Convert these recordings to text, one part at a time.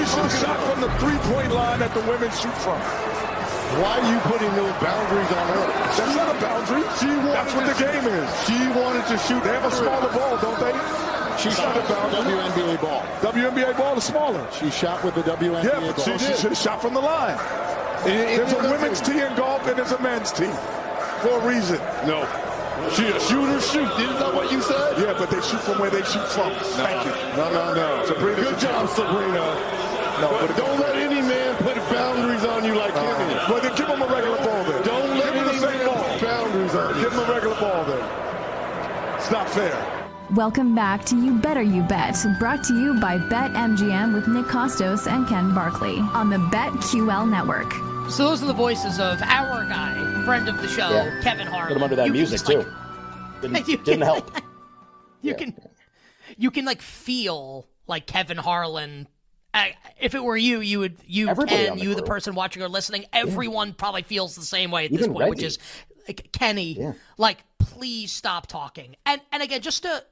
She shot from the three-point line that the women shoot from. Why are you putting no boundaries on her? That's not a boundary. She wanted That's what the shoot- game is. She wanted to shoot. They have a smaller ball, don't they? She shot a boundary. WNBA ball. WNBA ball is smaller. She shot with the WNBA Yeah, ball. but she, she should have shot from the line. There's a women's tee in golf and there's a men's tee for a reason. No. She a shooter shoot. Isn't that what you said? Yeah, but they shoot from where they shoot from. Thank you. No, no, no. Sabrina, Good job, Sabrina. No, But but don't let any man put boundaries on you like uh-huh. Kimmy. well, then give them a regular ball then. Don't let give them any the man ball. put boundaries on you. Give them a regular ball then. It's not fair. Welcome back to You Better You Bet, brought to you by BetMGM with Nick Kostos and Ken Barkley on the BetQL network. So those are the voices of our guy, friend of the show, Yeah. Kevin Harlan. Put him under that You music too. like, Didn't, You didn't can- help. you Yeah. can, you can like feel like Kevin Harlan. I, if it were you, you would you Everybody Ken, the you the person watching or listening. Everyone probably feels the same way at this Even point, which is like Kenny, Yeah. like please stop talking. And and again, just to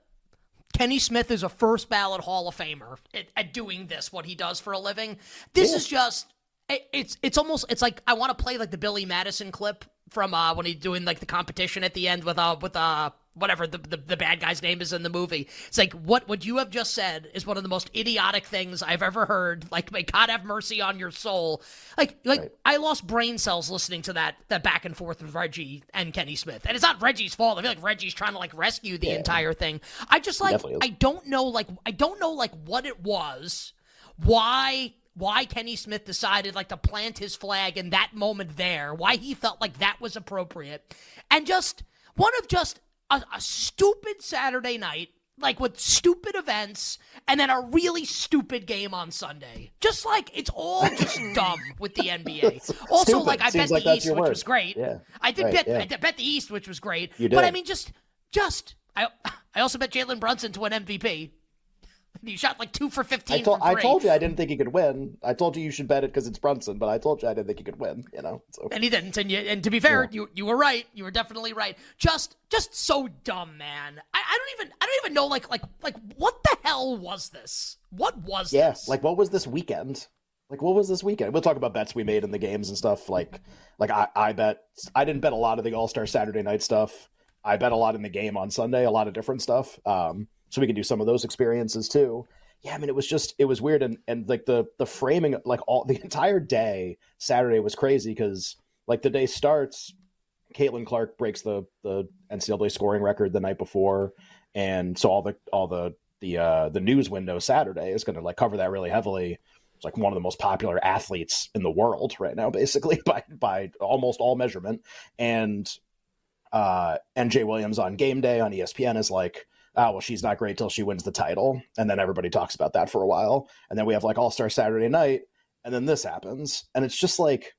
Kenny Smith is a first ballot Hall of Famer at, at doing this, what he does for a living. This is just it, it's it's almost it's like I want to play like the Billy Madison clip from uh when he's doing like the competition at the end with uh with uh whatever the, the the bad guy's name is in the movie. It's like what what you have just said is one of the most idiotic things I've ever heard. Like may God have mercy on your soul. Like like I lost brain cells listening to that that back and forth with Reggie and Kenny Smith. And it's not Reggie's fault. I feel like Reggie's trying to like rescue the entire thing. I just like Definitely. I don't know like I don't know like what it was, why why Kenny Smith decided like to plant his flag in that moment there, why he felt like that was appropriate, and just one of just a, a stupid Saturday night. Like with stupid events and then a really stupid game on Sunday. Just like it's all just dumb with the NBA. Also, Stupid. like I Seems bet like the East, which word. was great. Yeah. I did Right, bet yeah. I did bet the East, which was great. You did. But I mean just just I I also bet Jalen Brunson to an MVP. He shot like two for fifteen. I told from I told you I didn't think he could win. I told you you should bet it because it's Brunson, but I told you I didn't think he could win. You know, so and he didn't. And, you, and to be fair, you you were right. You were definitely right. Just just so dumb, man. I, I don't even I don't even know like like like what the hell was this? What was yeah. this? Like, what was this weekend? Like, what was this weekend? We'll talk about bets we made in the games and stuff. Like, like I I bet I didn't bet a lot of the All Star Saturday night stuff. I bet a lot in the game on Sunday, a lot of different stuff. Um, so we can do some of those experiences too. Yeah, I mean, it was just it was weird, and and like the the framing, like all the entire day Saturday was crazy because like the day starts, Caitlin Clark breaks the the NCAA scoring record the night before, and so all the all the the uh the news window Saturday is going to like cover that really heavily. It's like one of the most popular athletes in the world right now, basically by by almost all measurement, and uh NJ Williams on game day on ESPN is like oh well she's not great till she wins the title and then everybody talks about that for a while and then we have like all star saturday night and then this happens and it's just like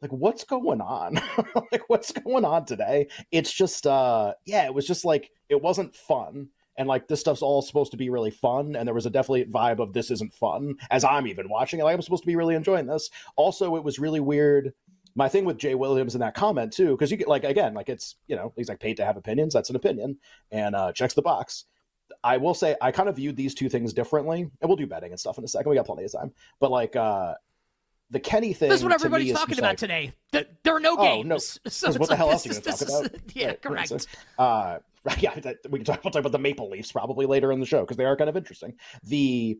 like what's going on? Like what's going on today? It's just uh yeah it was just like it wasn't fun and like this stuff's all supposed to be really fun and there was a definitely vibe of this isn't fun as i'm even watching it like i'm supposed to be really enjoying this. Also it was really weird my thing with Jay Williams in that comment too, because you get like again, like it's you know he's like paid to have opinions. That's an opinion, and uh, checks the box. I will say I kind of viewed these two things differently, and we'll do betting and stuff in a second. We got plenty of time, but like uh, the Kenny thing. this is what everybody's is talking about like- today. Th- There are no Oh, games. no. So what the like, hell else are you going to talk about? Yeah, Right, correct. so, uh, yeah, that, we can talk. We'll talk about the Maple Leafs probably later in the show because they are kind of interesting. The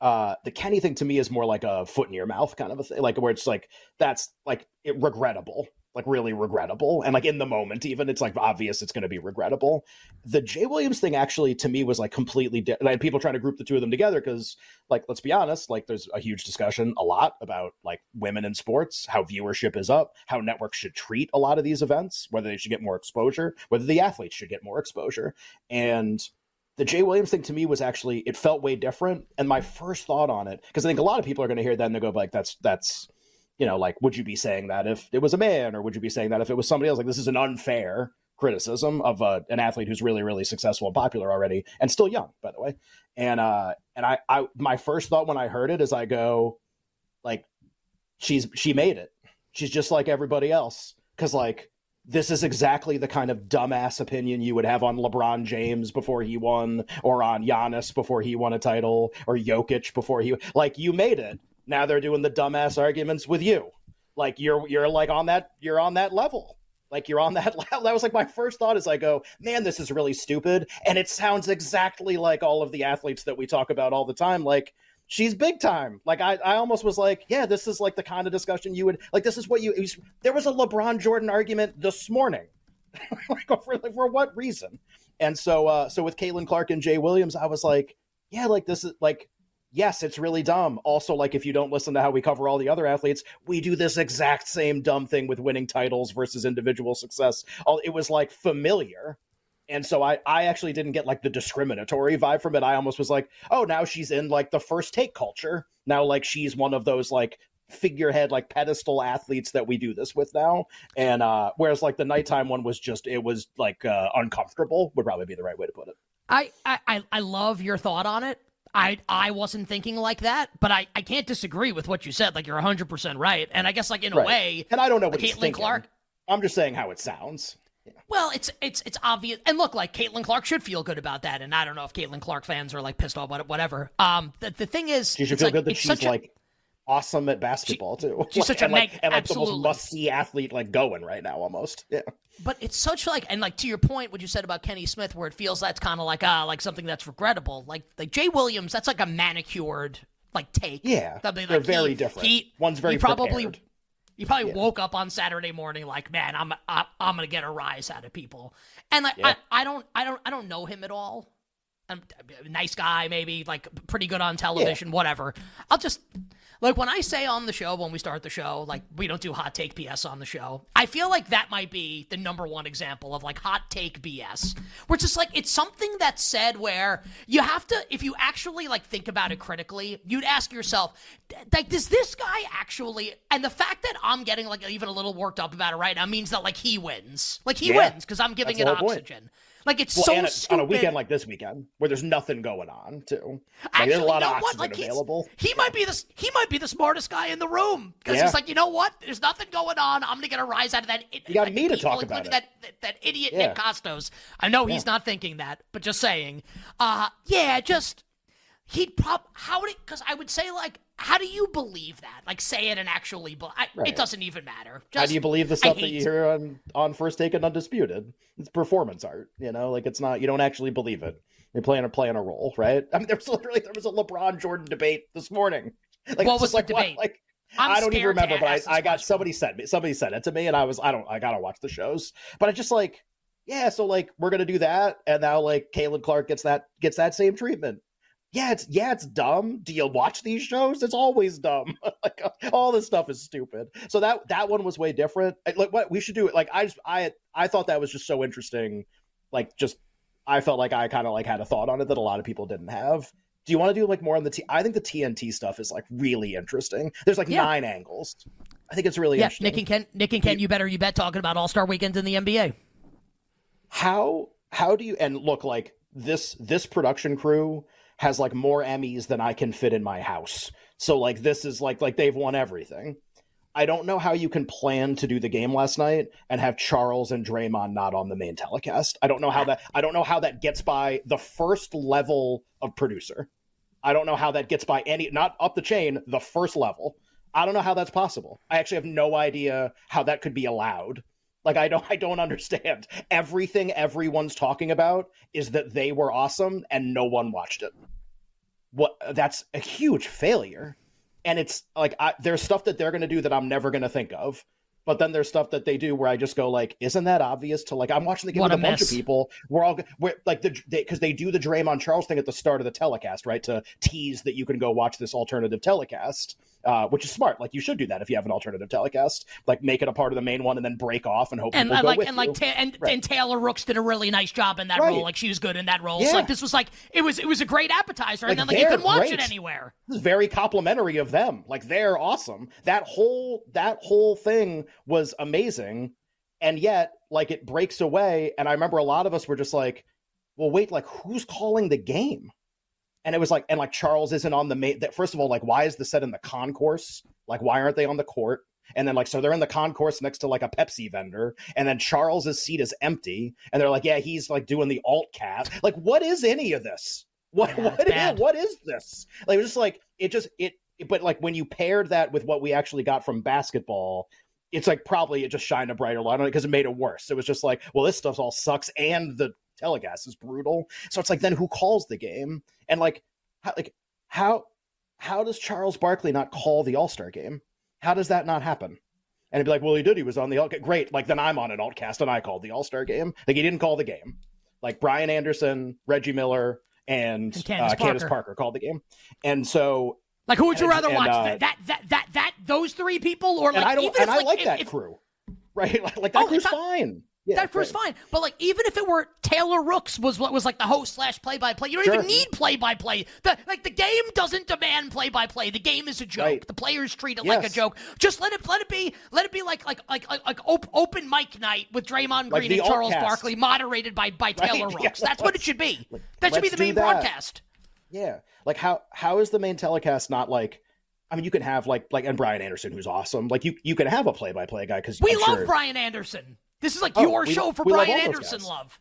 uh the Kenny thing to me is more like a foot in your mouth kind of a thing, like where it's like that's like it, regrettable, like really regrettable, and like in the moment even it's like obvious it's going to be regrettable. The Jay Williams thing actually to me was like completely di- and I had people trying to group the two of them together because like let's be honest, like there's a huge discussion a lot about like women in sports, how viewership is up, how networks should treat a lot of these events, whether they should get more exposure, whether the athletes should get more exposure, and the Jay Williams thing to me was actually it felt way different. And my first thought on it, because I think a lot of people are going to hear that and they go like, "That's that's." You know, like, would you be saying that if it was a man, or would you be saying that if it was somebody else? Like, this is an unfair criticism of uh, an athlete who's really, really successful and popular already, and still young, by the way. And uh, and I, I, my first thought when I heard it is, I go, like, she's she made it. She's just like everybody else, because like this is exactly the kind of dumbass opinion you would have on LeBron James before he won, or on Giannis before he won a title, or Jokic before he like you made it. Now they're doing the dumbass arguments with you. Like you're you're like on that you're on that level. Like you're on that level. That was like my first thought as I go, man, this is really stupid. And it sounds exactly like all of the athletes that we talk about all the time. Like she's big time. Like I, I almost was like, yeah, this is like the kind of discussion you would like. This is what you. Was, there was a LeBron Jordan argument this morning, like for for what reason? And so, uh, so with Caitlin Clark and Jay Williams, I was like, yeah, like this is like. Yes, it's really dumb. Also, like if you don't listen to how we cover all the other athletes, we do this exact same dumb thing with winning titles versus individual success. All it was like familiar, and so I, I actually didn't get like the discriminatory vibe from it. I almost was like, oh, now she's in like the first take culture. Now, like she's one of those like figurehead, like pedestal athletes that we do this with now. And uh, whereas like the nighttime one was just, it was like uh, uncomfortable, would probably be the right way to put it. I, I, I love your thought on it. I I wasn't thinking like that, but I, I can't disagree with what you said. Like you're 100 percent right, and I guess like in a Right. way, And I don't know what Caitlin thinking. Clark. I'm just saying how it sounds. Well, it's it's it's obvious, and look, like Caitlin Clark should feel good about that, and I don't know if Caitlin Clark fans are like pissed off about it, whatever. Um, the, the thing is, She should feel like, good that she's such a- like awesome at basketball too. she's such a and, like, and like the most must see athlete like going right now almost. Yeah. but it's such like and like to your point what you said about Kenny Smith where it feels that's kind of like ah like something that's regrettable like like Jay Williams that's like a manicured like take Yeah, Something they're like very he- different. he- One's very he probably prepared. He probably woke up on Saturday morning like man I'm I, I'm gonna get a rise out of people. And like Yeah. I, I don't I don't I don't know him at all Um, a nice guy, maybe like pretty good on television, whatever. I'll just like when I say on the show when we start the show, like we don't do hot take BS on the show. I feel like that might be the number one example of like hot take BS, where it's just like it's something that's said where you have to, if you actually like think about it critically, you'd ask yourself, like, does this guy actually? And the fact that I'm getting like even a little worked up about it right now means that like he wins, like he Yeah. wins because I'm giving That's it oxygen. point. Like it's Well, so and stupid. on a weekend like this weekend where there's nothing going on too. Like, Actually, there's a lot you of know what? oxygen Like available. He might be the he might be the smartest guy in the room because Yeah. he's like, you know what? There's nothing going on. I'm gonna get a rise out of that. You got like, me to talk about it. That, that that idiot Yeah. Nick Kostos. I know he's not thinking that, but just saying. Uh, yeah, just he'd prob how would it? Because I would say like, how do you believe that? Like, say it and actually, but I, Right. it doesn't even matter. How do you believe the stuff that you hear on on First Take and Undisputed? It's performance art, you know. Like it's not. You don't actually believe it. You're playing a playing a role, right? I mean, there's literally there was a LeBron Jordan debate this morning. Like, What was just the like, what- debate? like I'm I don't even remember, but I, I got somebody sent me somebody sent it to me, and I was I don't I gotta watch the shows, but I just like yeah, so like we're gonna do that, and now like Caitlin Clark gets that gets that same treatment. Yeah, it's yeah, it's dumb. Do you watch these shows? It's always dumb. like uh, all this stuff is stupid. So that that one was way different. Like what we should do it. Like I just I I thought that was just so interesting. Like just I felt like I kind of like had a thought on it that a lot of people didn't have. Do you want to do like more on the T? I think the TNT stuff is like really interesting. There's like Yeah. nine angles. I think it's really Yeah, interesting. Nick and Ken, Nick and Ken, you better you bet talking about All Star Weekends in the NBA. how how do you and look like this this production crew has like more emmys than i can fit in my house. So like this is like like they've won everything. I don't know how you can plan to do the game last night and have charles and draymond not on the main telecast. I don't know how that i don't know how that gets by the first level of producer. I don't know how that gets by any not up the chain the first level. I don't know how that's possible. I actually have no idea how that could be allowed. Like I don't I don't understand. Everything everyone's talking about is that they were awesome and no one watched it. What that's a huge failure. And it's like I, there's stuff that they're going to do that I'm never going to think of. But then there's stuff that they do where I just go like, isn't that obvious? To like, I'm watching the game What with a a bunch of people. We're all we're like the because they, do the Draymond Charles thing at the start of the telecast, right? To tease that you can go watch this alternative telecast, uh, which is smart. Like you should do that if you have an alternative telecast. Like make it a part of the main one and then break off and hope and people uh, go like and like Ta- and, Right. and Taylor Rooks did a really nice job in that Right. role. Like she was good in that role. So Yeah. like this was like it was it was a great appetizer, Like, and then like you couldn't watch great. it anywhere. This is very complimentary of them. Like they're awesome. That whole that whole thing was amazing, and yet like it breaks away. And I remember a lot of us were just like, "Well, wait, like who's calling the game?" And it was like, and like Charles isn't on the main. That first of all, like why is the set in the concourse? Like why aren't they on the court? And then like so they're in the concourse next to like a Pepsi vendor, and then Charles's seat is empty, and they're like, yeah, he's like doing the alt cast. Like, what is any of this? What Yeah, what is, what is this? Like it was just like it just it but like when you paired that with what we actually got from basketball, it's like probably it just shined a brighter light on it because it made it worse. It was just like, well, this stuff all sucks and the telecast is brutal. So it's like then who calls the game? And like how like how how does Charles Barkley not call the All-Star game? How does that not happen? And it'd be like, well, he did. He was on the alt. Great. Like then I'm on an altcast and I called the All-Star game. Like he didn't call the game. Like Brian Anderson, Reggie Miller, and, And Candace uh, Candace Parker. Parker called the game. And so Like, who would you rather and, watch? uh, that, that that that those three people, or like and I don't even and if, I like if- that if- crew. Right? Like, like that Oh, crew's that- fine. Yeah, that was fine, but like even if it were Taylor Rooks was what was like the host slash play by play, you don't Sure. even need play by play. The like the game doesn't demand play by play. The game is a joke. Right. The players treat it like a joke. Just let it let it be let it be like like like like, like op- open mic night with Draymond Green the and Charles Altcast. Barkley, moderated by by Taylor Yeah, Rooks. That's what it should be. that should be the main broadcast. Yeah. Like how how is the main telecast not like I mean you can have like like and Brian Anderson who's awesome. Like you you can have a play by play guy because We love Brian Anderson. This is like Oh, your we- show for Brian Anderson guys. love.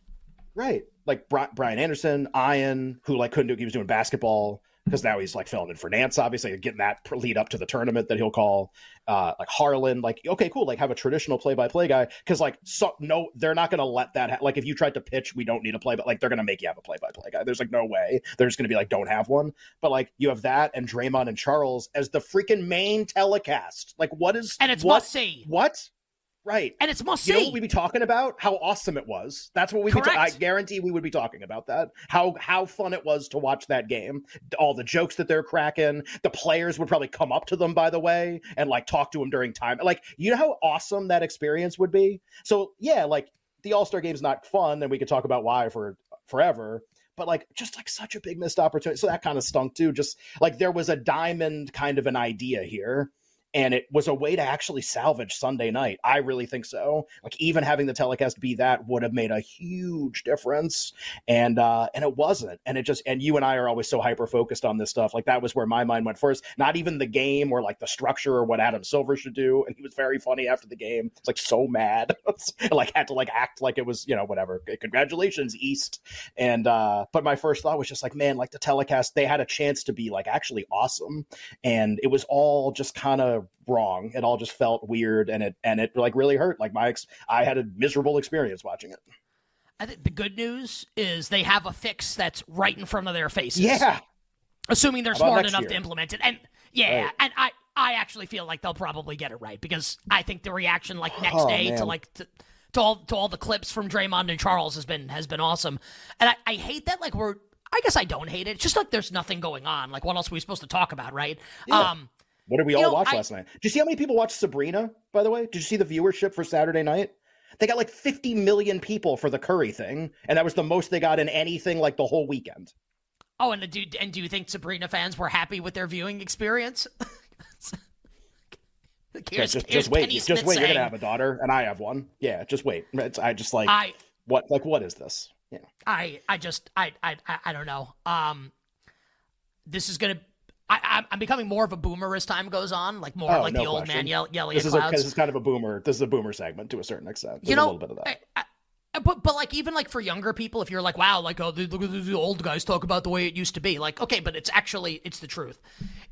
Right. Like Bri- Brian Anderson, Ian, who like couldn't do he was doing basketball because now he's like filling in for Nantz, obviously, getting that lead up to the tournament that he'll call. Uh, like Harlan, like okay, cool, like have a traditional play by play guy because like so no, they're not gonna let that. Ha- like if you tried to pitch, we don't need a play, but like they're gonna make you have a play by play guy. There's like no way they're just gonna be like don't have one. But like you have that and Draymond and Charles as the freaking main telecast. Like what is And it's what, must see. What? Right. And it's must You know see. what we'd be talking about? How awesome it was. That's what we'd be. Ta- I guarantee we would be talking about that. How how fun it was to watch that game. All the jokes that they're cracking. The players would probably come up to them, by the way, and like talk to them during time. Like you know how awesome that experience would be. So yeah, like the All Star Game's not fun, and we could talk about why for forever. But like, just like such a big missed opportunity. So that kind of stunk too. Just like there was a diamond kind of an idea here and it was a way to actually salvage Sunday night. I really think so. Like even having the telecast be that would have made a huge difference, and uh, and it wasn't. And it just and you and I are always so hyper focused on this stuff. Like that was where my mind went first. Not even the game or like the structure or what Adam Silver should do. And he was very funny after the game. It's like so mad, like had to like act like it was you know whatever. Congratulations East. And uh, but my first thought was just like man, like the telecast they had a chance to be like actually awesome and it was all just kind of wrong it all just felt weird and it and it like really hurt like my ex i had a miserable experience watching it I think the good news is they have a fix that's right in front of their faces. yeah assuming they're smart enough year? to implement it. And yeah, Right. and I I actually feel like they'll probably get it right because I think the reaction like next Oh, day to like to, to all to all the clips from Draymond and Charles has been has been awesome. And I, I hate that like we're I guess I don't hate it. It's just like there's nothing going on. Like what else are we supposed to talk about, right? Yeah. Um what did we You all know, watch I- last night? Did you see how many people watched sabrina by the way? Did you see the viewership for saturday night? They got like 50 million people for the curry thing and that was the most they got in anything like the whole weekend. Oh and do and do you think Sabrina fans were happy with their viewing experience? yeah, just, here's just wait. Kenny just Smith wait. You're gonna have a daughter and i have one. Yeah just wait. It's- i just like I what like what is this? Yeah. I I just I I I, I don't know. Um, this is gonna. I, I'm- I'm becoming more of a boomer as time goes on, like more Oh, like no the old question. man yell, yelling this at is a, this is kind of a boomer this is a boomer segment to a certain extent. There's you know, a little bit of that. I, I, Uh, but but like even like for younger people, if you're like, wow, like oh, the, the old guys talk about the way it used to be, like okay, but it's actually it's the truth.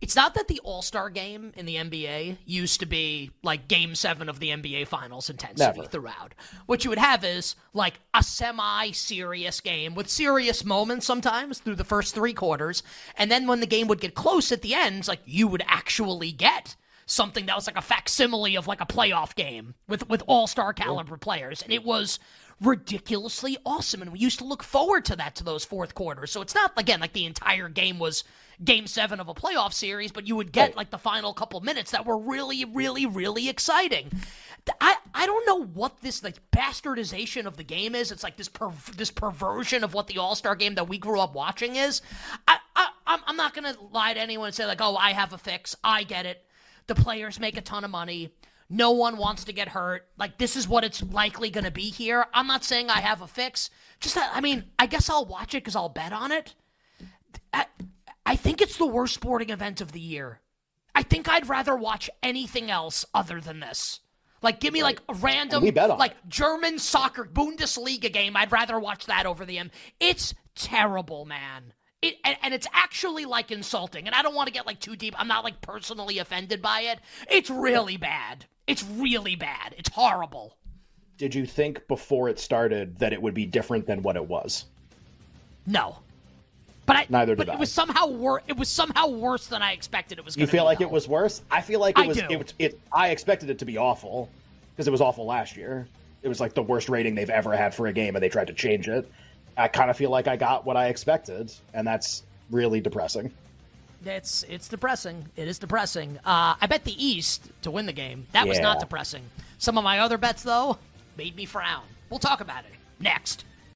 It's not that the All Star game in the NBA used to be like Game Seven of the NBA Finals intensity Never. throughout. What you would have is like a semi-serious game with serious moments sometimes through the first three quarters, and then when the game would get close at the end, like you would actually get something that was like a facsimile of like a playoff game with with all-star caliber players and it was ridiculously awesome and we used to look forward to that to those fourth quarters so it's not again like the entire game was game 7 of a playoff series but you would get Right. like the final couple minutes that were really really really exciting I, I don't know what this like bastardization of the game is. It's like this per, this perversion of what the All Star game that we grew up watching is. I, I I'm, I'm not gonna lie to anyone and say like, oh, I have a fix. I get it. The players make a ton of money. No one wants to get hurt. Like this is what it's likely going to be here. I'm not saying I have a fix. Just that I mean, I guess I'll watch it because I'll bet on it. I, I think it's the worst sporting event of the year. I think I'd rather watch anything else other than this. Like, give me like a random, like it. German soccer Bundesliga game. I'd rather watch that over the M. It's terrible, man. It, and, and it's actually like insulting. And I don't want to get like too deep. I'm not like personally offended by it. It's really bad. It's really bad. It's horrible. Did you think before it started that it would be different than what it was? No. But I Neither did but did it was somehow worse. It was somehow worse than I expected it was. You feel like though. it was worse? I feel like I was. do. It, was- it. I expected it to be awful because it was awful last year. It was like the worst rating they've ever had for a game, and they tried to change it. I kind of feel like I got what I expected, and that's really depressing. It's it's depressing. It is depressing. Uh, I bet the East to win the game. That was not depressing. Some of my other bets though made me frown. We'll talk about it next.